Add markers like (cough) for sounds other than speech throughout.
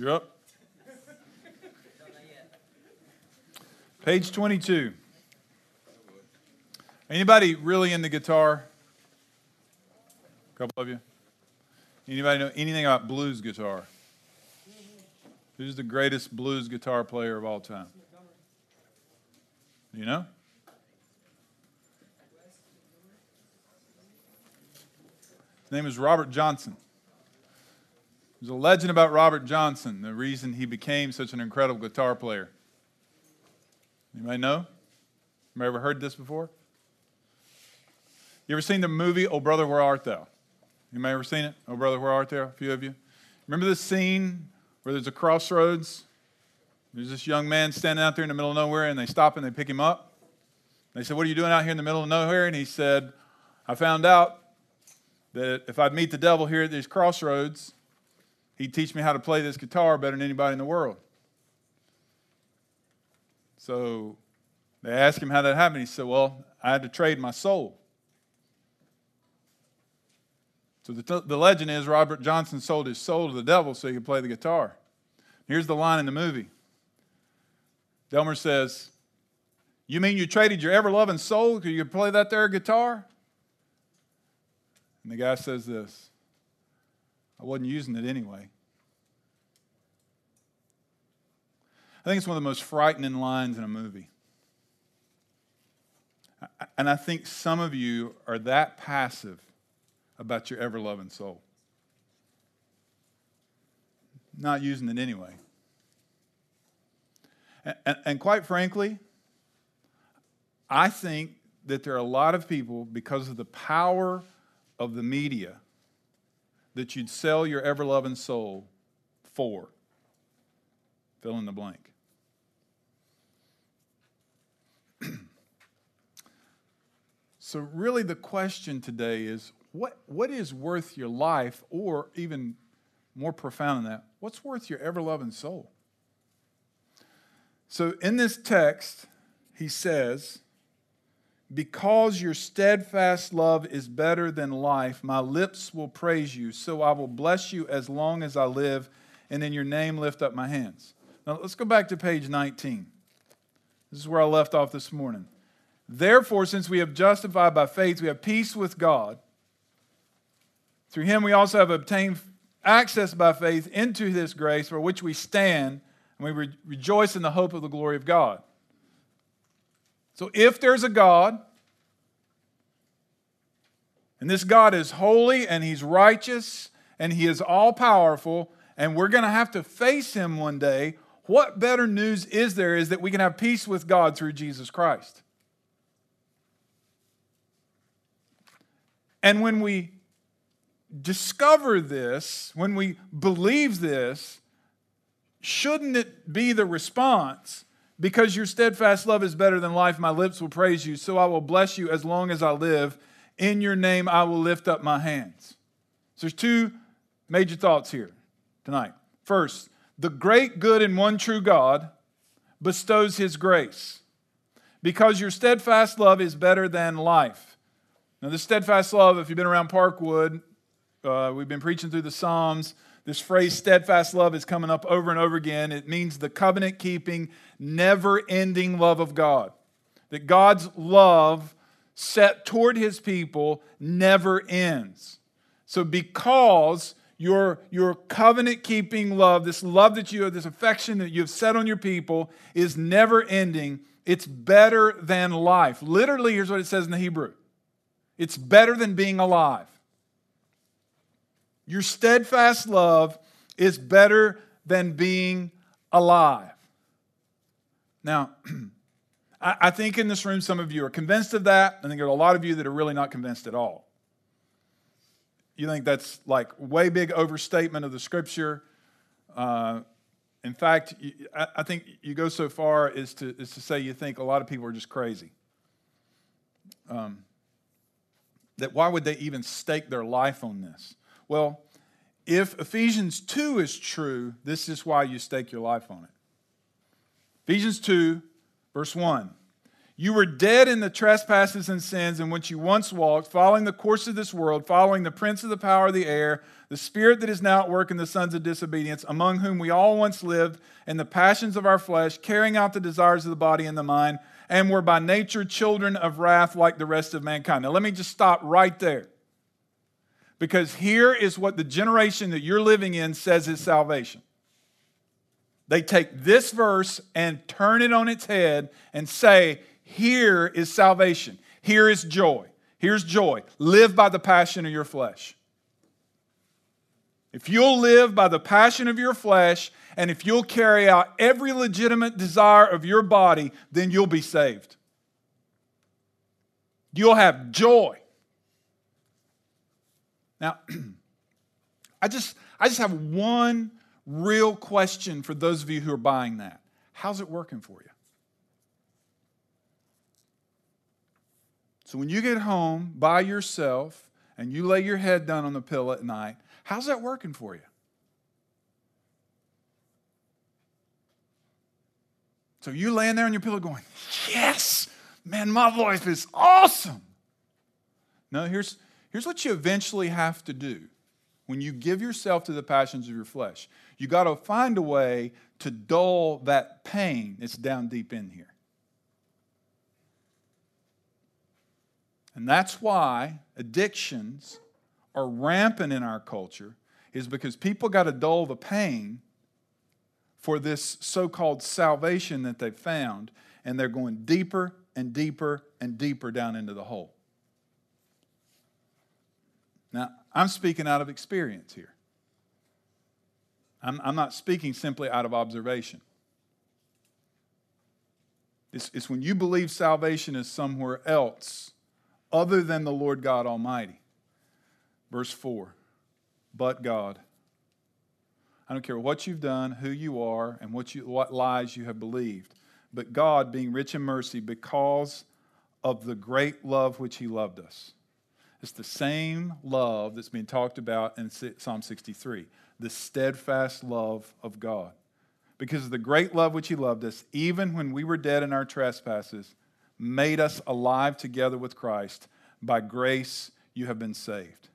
You're up. Page 22. Anybody really into guitar? A couple of you. Anybody know anything about blues guitar? Who's the greatest blues guitar player of all time? You know? His name is Robert Johnson. There's a legend about Robert Johnson, the reason he became such an incredible guitar player. You Anybody know? Have ever heard this before? You ever seen the movie Oh Brother Where Art Thou? Anybody ever seen it? Oh Brother Where Art Thou? A few of you. Remember this scene where there's a crossroads? There's this young man standing out there in the middle of nowhere, and they stop and they pick him up. They said, What are you doing out here in the middle of nowhere? And he said, I found out that if I'd meet the devil here at these crossroads, he'd teach me how to play this guitar better than anybody in the world. So they asked him how that happened. He said, Well, I had to trade my soul. So the, the legend is Robert Johnson sold his soul to the devil so he could play the guitar. Here's the line in the movie Delmar says, You mean you traded your ever loving soul because you could play that there guitar? And the guy says this I wasn't using it anyway. I think it's one of the most frightening lines in a movie. And I think some of you are that passive about your ever loving soul. Not using it anyway. And, and, and, quite frankly, I think that there are a lot of people, because of the power of the media, that you'd sell your ever loving soul for. Fill in the blank. (clears throat) so, really, the question today is what, what is worth your life, or even more profound than that, what's worth your ever loving soul? So, in this text, he says, Because your steadfast love is better than life, my lips will praise you. So I will bless you as long as I live, and in your name lift up my hands. Now, let's go back to page 19. This is where I left off this morning. Therefore, since we have justified by faith, we have peace with God through him we also have obtained access by faith into this grace for which we stand, and we re- rejoice in the hope of the glory of God. So if there's a God, and this God is holy and he's righteous and he is all powerful, and we're going to have to face him one day, what better news is there is that we can have peace with God through Jesus Christ? And when we discover this, when we believe this, shouldn't it be the response? Because your steadfast love is better than life, my lips will praise you, so I will bless you as long as I live. In your name I will lift up my hands. So there's two major thoughts here tonight. First, the great, good, and one true God bestows his grace because your steadfast love is better than life. Now, the steadfast love, if you've been around Parkwood, uh, we've been preaching through the Psalms. This phrase, steadfast love, is coming up over and over again. It means the covenant keeping, never ending love of God. That God's love set toward his people never ends. So, because your, your covenant keeping love, this love that you have, this affection that you have set on your people, is never ending, it's better than life. Literally, here's what it says in the Hebrew it's better than being alive. Your steadfast love is better than being alive. Now, (clears throat) I think in this room, some of you are convinced of that. I think there are a lot of you that are really not convinced at all. You think that's like way big overstatement of the scripture. Uh, in fact, I think you go so far as to, as to say you think a lot of people are just crazy. Um, that why would they even stake their life on this? Well, if Ephesians 2 is true, this is why you stake your life on it. Ephesians 2, verse 1. You were dead in the trespasses and sins in which you once walked, following the course of this world, following the prince of the power of the air, the spirit that is now at work in the sons of disobedience, among whom we all once lived in the passions of our flesh, carrying out the desires of the body and the mind, and were by nature children of wrath like the rest of mankind. Now, let me just stop right there. Because here is what the generation that you're living in says is salvation. They take this verse and turn it on its head and say, Here is salvation. Here is joy. Here's joy. Live by the passion of your flesh. If you'll live by the passion of your flesh and if you'll carry out every legitimate desire of your body, then you'll be saved. You'll have joy. Now, (clears throat) I just, I just have one real question for those of you who are buying that. How's it working for you? So when you get home by yourself and you lay your head down on the pillow at night, how's that working for you? So you laying there on your pillow going, Yes, man, my life is awesome. No, here's, here's what you eventually have to do when you give yourself to the passions of your flesh. You got to find a way to dull that pain that's down deep in here. And that's why addictions are rampant in our culture, is because people got to dull the pain for this so called salvation that they've found, and they're going deeper and deeper and deeper down into the hole. Now, I'm speaking out of experience here. I'm, I'm not speaking simply out of observation. It's, it's when you believe salvation is somewhere else other than the Lord God Almighty. Verse 4 But God. I don't care what you've done, who you are, and what, you, what lies you have believed. But God, being rich in mercy, because of the great love which He loved us. It's the same love that's being talked about in Psalm 63 the steadfast love of God. Because of the great love which He loved us, even when we were dead in our trespasses, made us alive together with Christ. By grace you have been saved.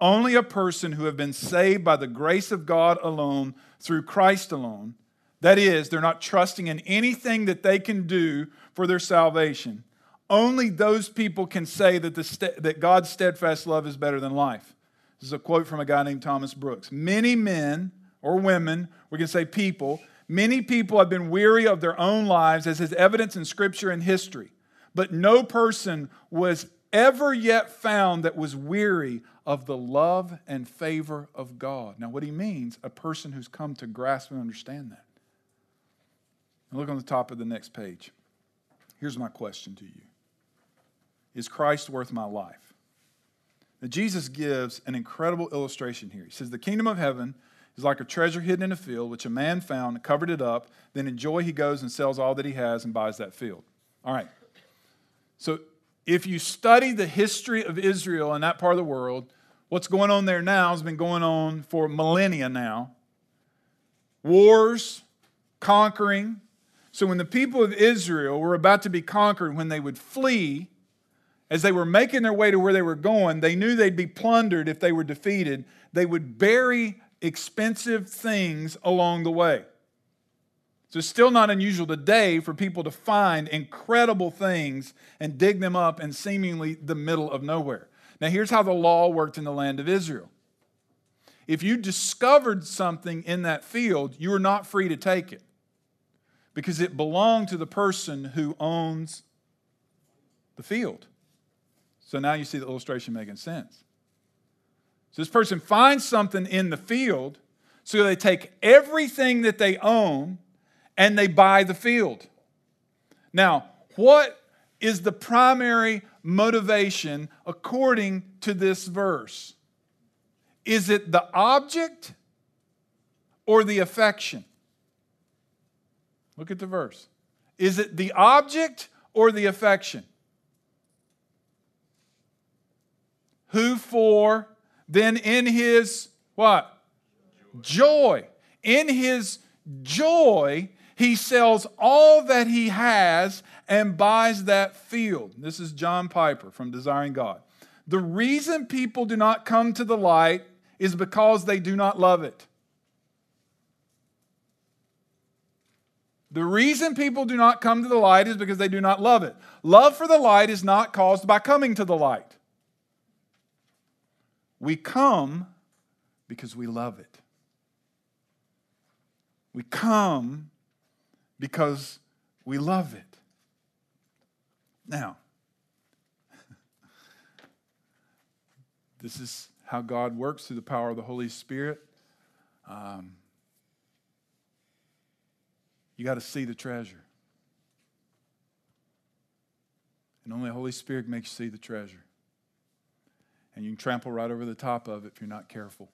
Only a person who have been saved by the grace of God alone, through Christ alone, that is, they're not trusting in anything that they can do for their salvation. Only those people can say that, the, that God's steadfast love is better than life. This is a quote from a guy named Thomas Brooks. Many men or women, we can say people, Many people have been weary of their own lives, as is evidence in Scripture and history. But no person was ever yet found that was weary of the love and favor of God. Now, what he means, a person who's come to grasp and understand that. Look on the top of the next page. Here's my question to you Is Christ worth my life? Now, Jesus gives an incredible illustration here. He says, The kingdom of heaven is like a treasure hidden in a field, which a man found, and covered it up. Then in joy he goes and sells all that he has and buys that field. All right. So if you study the history of Israel in that part of the world, what's going on there now has been going on for millennia now. Wars, conquering. So when the people of Israel were about to be conquered, when they would flee, as they were making their way to where they were going, they knew they'd be plundered if they were defeated. They would bury expensive things along the way. So it's still not unusual today for people to find incredible things and dig them up in seemingly the middle of nowhere. Now, here's how the law worked in the land of Israel. If you discovered something in that field, you were not free to take it because it belonged to the person who owns the field. So now you see the illustration making sense. So this person finds something in the field, so they take everything that they own and they buy the field. Now, what is the primary motivation according to this verse? Is it the object or the affection? Look at the verse. Is it the object or the affection? Who for then in his what? Joy. In his joy, he sells all that he has and buys that field. This is John Piper from Desiring God. The reason people do not come to the light is because they do not love it. The reason people do not come to the light is because they do not love it. Love for the light is not caused by coming to the light. We come because we love it. We come because we love it. Now, (laughs) this is how God works through the power of the Holy Spirit. Um, you got to see the treasure. And only the Holy Spirit makes you see the treasure. And you can trample right over the top of it if you're not careful.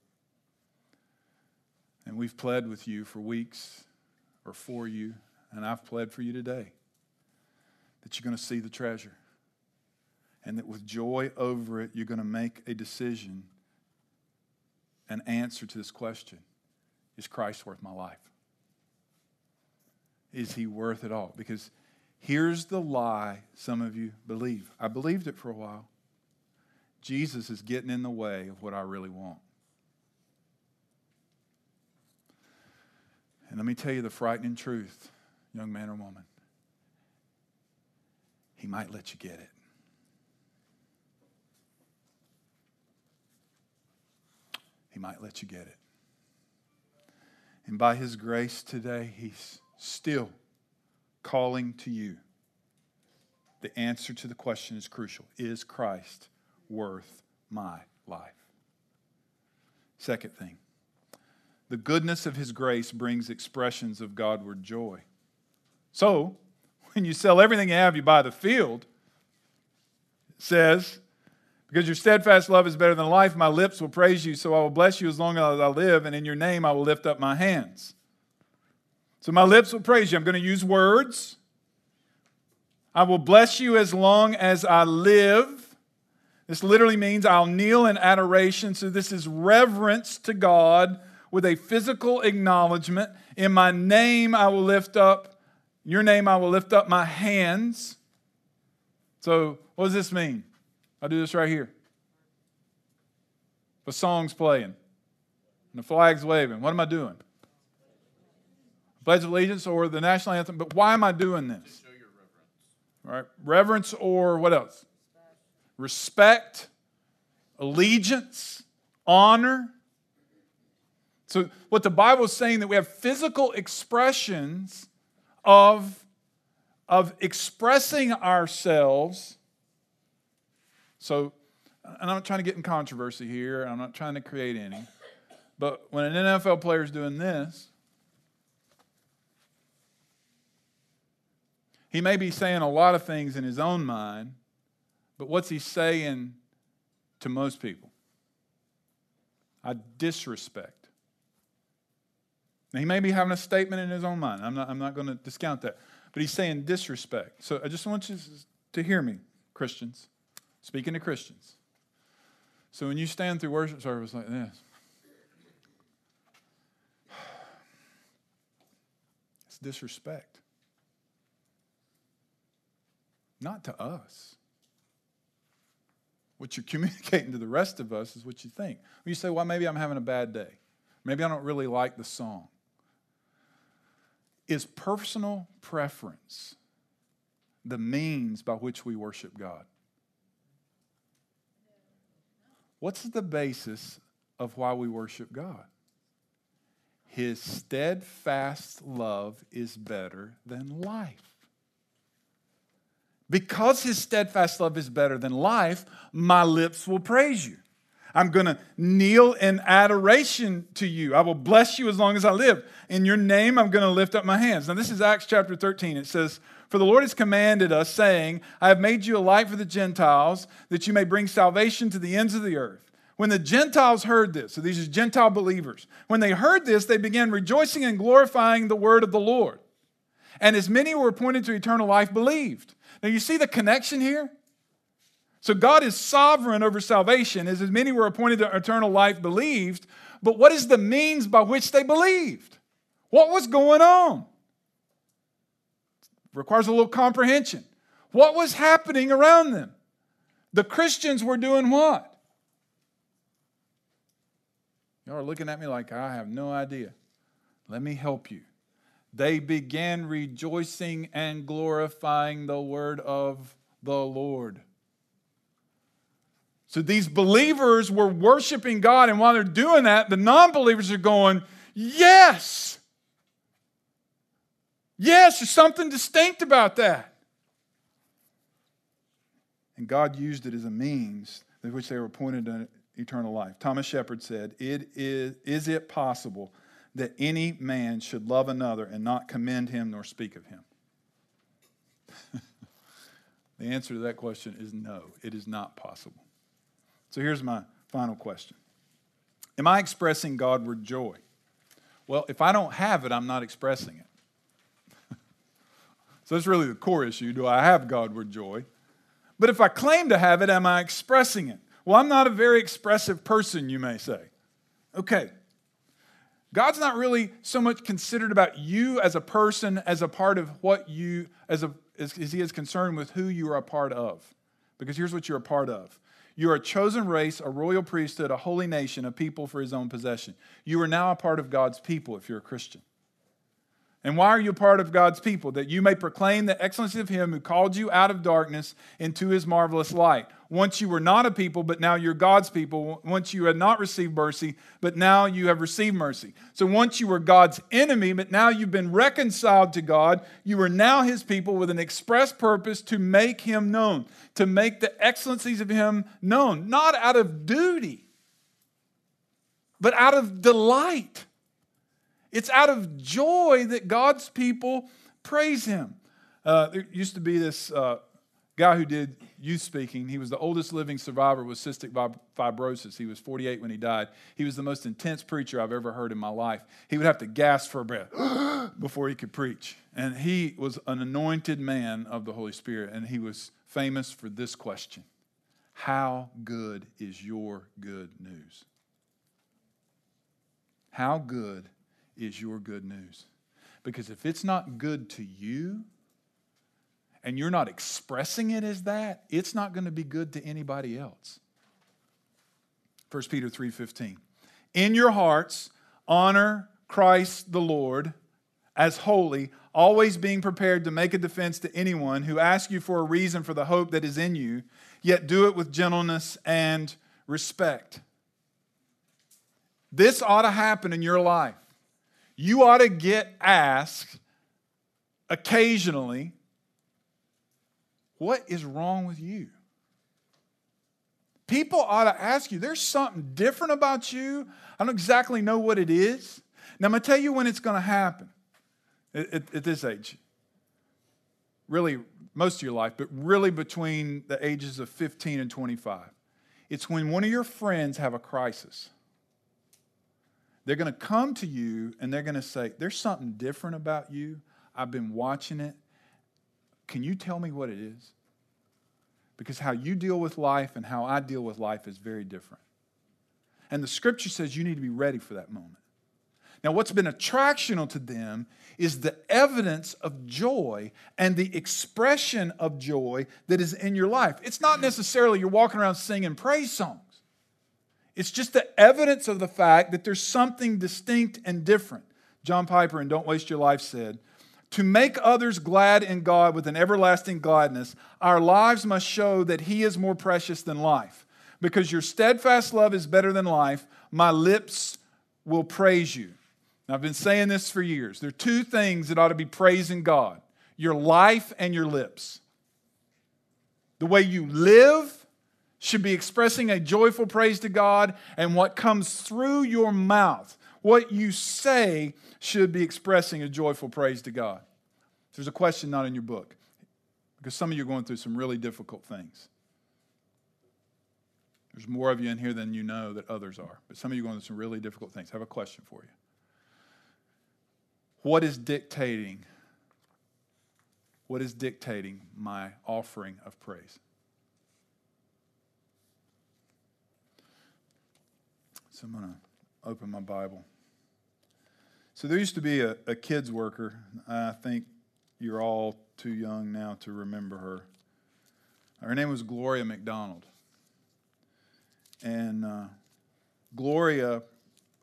And we've pled with you for weeks or for you, and I've pled for you today that you're going to see the treasure. And that with joy over it, you're going to make a decision, an answer to this question Is Christ worth my life? Is he worth it all? Because here's the lie some of you believe. I believed it for a while. Jesus is getting in the way of what I really want. And let me tell you the frightening truth, young man or woman. He might let you get it. He might let you get it. And by His grace today, He's still calling to you. The answer to the question is crucial Is Christ worth my life? Second thing, the goodness of His grace brings expressions of Godward joy. So, when you sell everything you have, you buy the field, it says, because your steadfast love is better than life, my lips will praise you, so I will bless you as long as I live, and in your name I will lift up my hands. So my lips will praise you. I'm going to use words. I will bless you as long as I live. This literally means I'll kneel in adoration. So this is reverence to God with a physical acknowledgement. In my name, I will lift up, your name, I will lift up my hands. So, what does this mean? I'll do this right here. The song's playing, and the flag's waving. What am I doing? Pledge of Allegiance or the national anthem. But why am I doing this? All right, reverence or what else? Respect, allegiance, honor. So, what the Bible is saying that we have physical expressions of, of expressing ourselves. So, and I'm not trying to get in controversy here, I'm not trying to create any. But when an NFL player is doing this, he may be saying a lot of things in his own mind, but what's he saying to most people? I disrespect. Now, he may be having a statement in his own mind. I'm not, I'm not going to discount that. But he's saying disrespect. So I just want you to hear me, Christians, speaking to Christians. So when you stand through worship service like this, it's disrespect. Not to us. What you're (laughs) communicating to the rest of us is what you think. You say, well, maybe I'm having a bad day. Maybe I don't really like the song is personal preference the means by which we worship God? What's the basis of why we worship God? His steadfast love is better than life. Because his steadfast love is better than life, my lips will praise you. I'm going to kneel in adoration to you. I will bless you as long as I live. In your name, I'm going to lift up my hands. Now, this is Acts chapter 13. It says, For the Lord has commanded us, saying, I have made you a light for the Gentiles, that you may bring salvation to the ends of the earth. When the Gentiles heard this, so these are Gentile believers, when they heard this, they began rejoicing and glorifying the word of the Lord. And as many were appointed to eternal life believed. Now, you see the connection here? So God is sovereign over salvation, as many were appointed to eternal life believed. But what is the means by which they believed? What was going on? Requires a little comprehension. What was happening around them? The Christians were doing what? Y'all are looking at me like I have no idea. Let me help you. They began rejoicing and glorifying the word of the Lord. So these believers were worshiping God, and while they're doing that, the non believers are going, Yes! Yes, there's something distinct about that. And God used it as a means through which they were pointed to eternal life. Thomas Shepard said, it is, is it possible that any man should love another and not commend him nor speak of him? (laughs) the answer to that question is no, it is not possible. So here's my final question Am I expressing Godward joy? Well, if I don't have it, I'm not expressing it. (laughs) so that's really the core issue. Do I have Godward joy? But if I claim to have it, am I expressing it? Well, I'm not a very expressive person, you may say. Okay. God's not really so much considered about you as a person as a part of what you, as, a, as, as He is concerned with who you are a part of. Because here's what you're a part of you are a chosen race, a royal priesthood, a holy nation, a people for His own possession. You are now a part of God's people if you're a Christian. And why are you part of God's people? That you may proclaim the excellency of Him who called you out of darkness into His marvelous light. Once you were not a people, but now you're God's people. Once you had not received mercy, but now you have received mercy. So once you were God's enemy, but now you've been reconciled to God, you are now His people with an express purpose to make Him known, to make the excellencies of Him known, not out of duty, but out of delight. It's out of joy that God's people praise Him. Uh, there used to be this uh, guy who did youth speaking. He was the oldest living survivor with cystic fibrosis. He was 48 when he died. He was the most intense preacher I've ever heard in my life. He would have to gasp for breath (gasps) before he could preach. And he was an anointed man of the Holy Spirit, and he was famous for this question How good is your good news? How good is your good news. Because if it's not good to you and you're not expressing it as that, it's not going to be good to anybody else. 1 Peter 3:15. In your hearts honor Christ the Lord as holy, always being prepared to make a defense to anyone who asks you for a reason for the hope that is in you, yet do it with gentleness and respect. This ought to happen in your life you ought to get asked occasionally, what is wrong with you? People ought to ask you, there's something different about you. I don't exactly know what it is. Now, I'm going to tell you when it's going to happen at, at, at this age. Really, most of your life, but really between the ages of 15 and 25. It's when one of your friends have a crisis they're going to come to you and they're going to say, There's something different about you. I've been watching it. Can you tell me what it is? Because how you deal with life and how I deal with life is very different. And the scripture says you need to be ready for that moment. Now, what's been attractional to them is the evidence of joy and the expression of joy that is in your life. It's not necessarily you're walking around singing praise songs. It's just the evidence of the fact that there's something distinct and different. John Piper in Don't Waste Your Life said, To make others glad in God with an everlasting gladness, our lives must show that He is more precious than life. Because your steadfast love is better than life, my lips will praise you. Now, I've been saying this for years. There are two things that ought to be praising God your life and your lips. The way you live should be expressing a joyful praise to God, and what comes through your mouth, what you say, should be expressing a joyful praise to God. There's a question not in your book because some of you are going through some really difficult things. There's more of you in here than you know that others are, but some of you are going through some really difficult things. I have a question for you. What is dictating? What is dictating my offering of praise? So I'm going to open my Bible. So there used to be a, a kids worker. I think you're all too young now to remember her. Her name was Gloria McDonald. And uh, Gloria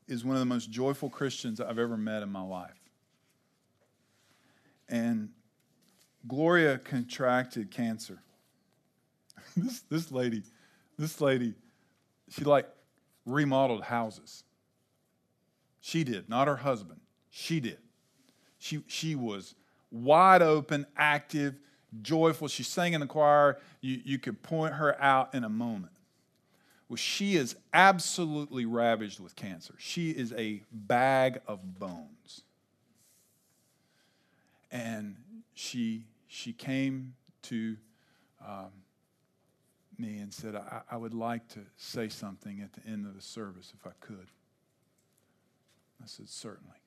is one of the most joyful Christians I've ever met in my life. And Gloria contracted cancer. (laughs) this, this lady, this lady, she like remodeled houses. She did, not her husband. She did. She, she was wide open, active, joyful. She sang in the choir. You, you could point her out in a moment. Well, she is absolutely ravaged with cancer. She is a bag of bones. And she, she came to um, me and said, I, I would like to say something at the end of the service if I could. I said, Certainly.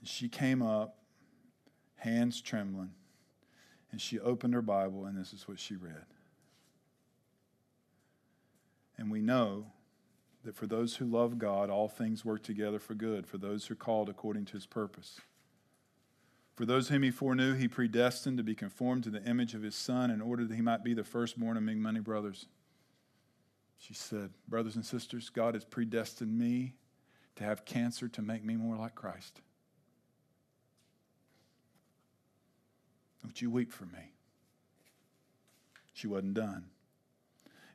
And she came up, hands trembling, and she opened her Bible, and this is what she read. And we know that for those who love God, all things work together for good, for those who are called according to his purpose. For those whom he foreknew, he predestined to be conformed to the image of his Son in order that he might be the firstborn among many brothers. She said, Brothers and sisters, God has predestined me to have cancer to make me more like Christ. Don't you weep for me. She wasn't done.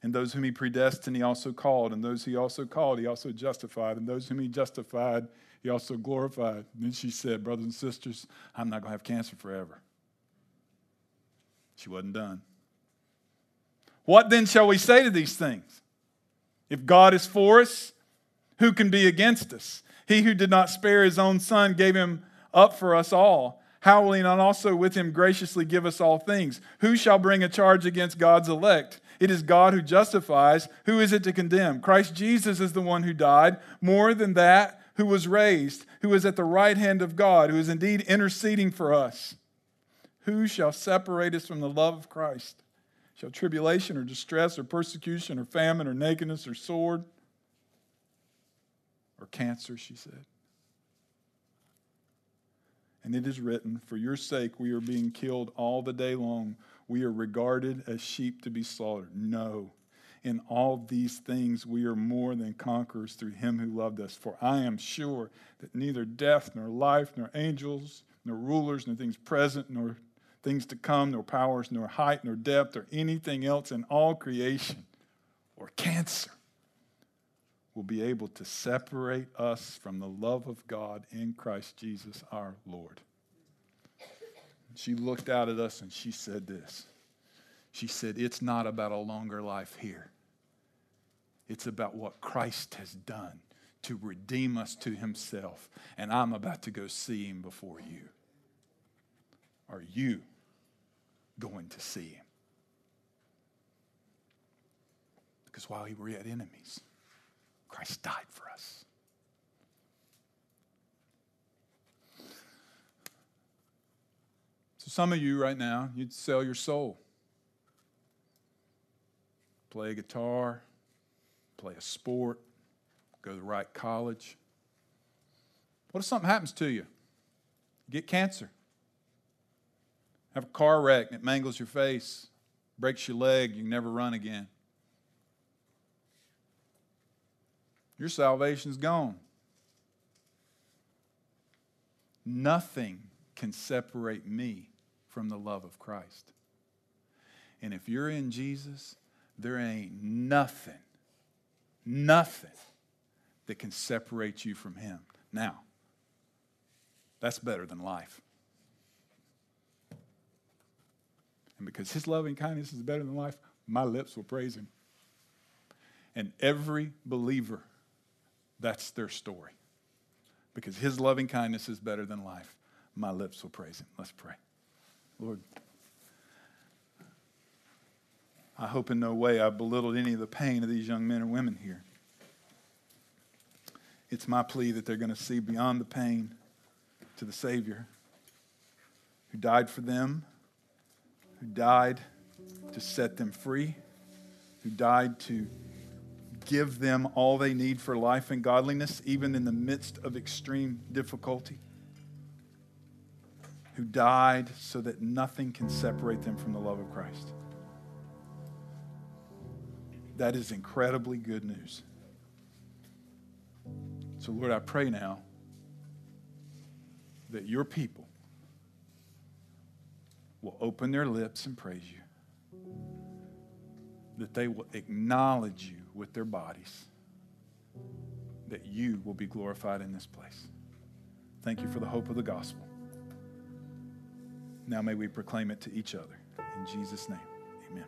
And those whom he predestined, he also called. And those he also called, he also justified. And those whom he justified, he also glorified. And then she said, Brothers and sisters, I'm not going to have cancer forever. She wasn't done. What then shall we say to these things? If God is for us, who can be against us? He who did not spare his own son gave him up for us all. How will he not also with him graciously give us all things? Who shall bring a charge against God's elect? It is God who justifies. Who is it to condemn? Christ Jesus is the one who died. More than that, who was raised, who is at the right hand of God, who is indeed interceding for us. Who shall separate us from the love of Christ? Shall tribulation or distress or persecution or famine or nakedness or sword or cancer, she said. And it is written, For your sake we are being killed all the day long we are regarded as sheep to be slaughtered. No. In all these things we are more than conquerors through him who loved us. For I am sure that neither death, nor life, nor angels, nor rulers, nor things present, nor things to come, nor powers, nor height, nor depth, or anything else in all creation, or cancer, will be able to separate us from the love of God in Christ Jesus our Lord. She looked out at us and she said this. She said, It's not about a longer life here, it's about what Christ has done to redeem us to himself. And I'm about to go see him before you. Are you going to see him? Because while we were yet enemies, Christ died for us. So, some of you right now, you'd sell your soul. Play guitar, play a sport, go to the right college. What if something happens to you? Get cancer. Have a car wreck and it mangles your face, breaks your leg, you never run again. Your salvation's gone. Nothing can separate me from the love of Christ. And if you're in Jesus, there ain't nothing, nothing that can separate you from Him. Now, that's better than life. And because His loving kindness is better than life, my lips will praise Him. And every believer, that's their story. Because His loving kindness is better than life my lips will praise him. Let's pray. Lord, I hope in no way I've belittled any of the pain of these young men and women here. It's my plea that they're going to see beyond the pain to the Savior who died for them, who died to set them free, who died to give them all they need for life and godliness, even in the midst of extreme difficulty who died so that nothing can separate them from the love of Christ. That is incredibly good news. So, Lord, I pray now that your people will open their lips and praise you, that they will acknowledge you with their bodies, that you will be glorified in this place. Thank you for the hope of the gospel. Now may we proclaim it to each other. In Jesus' name, amen.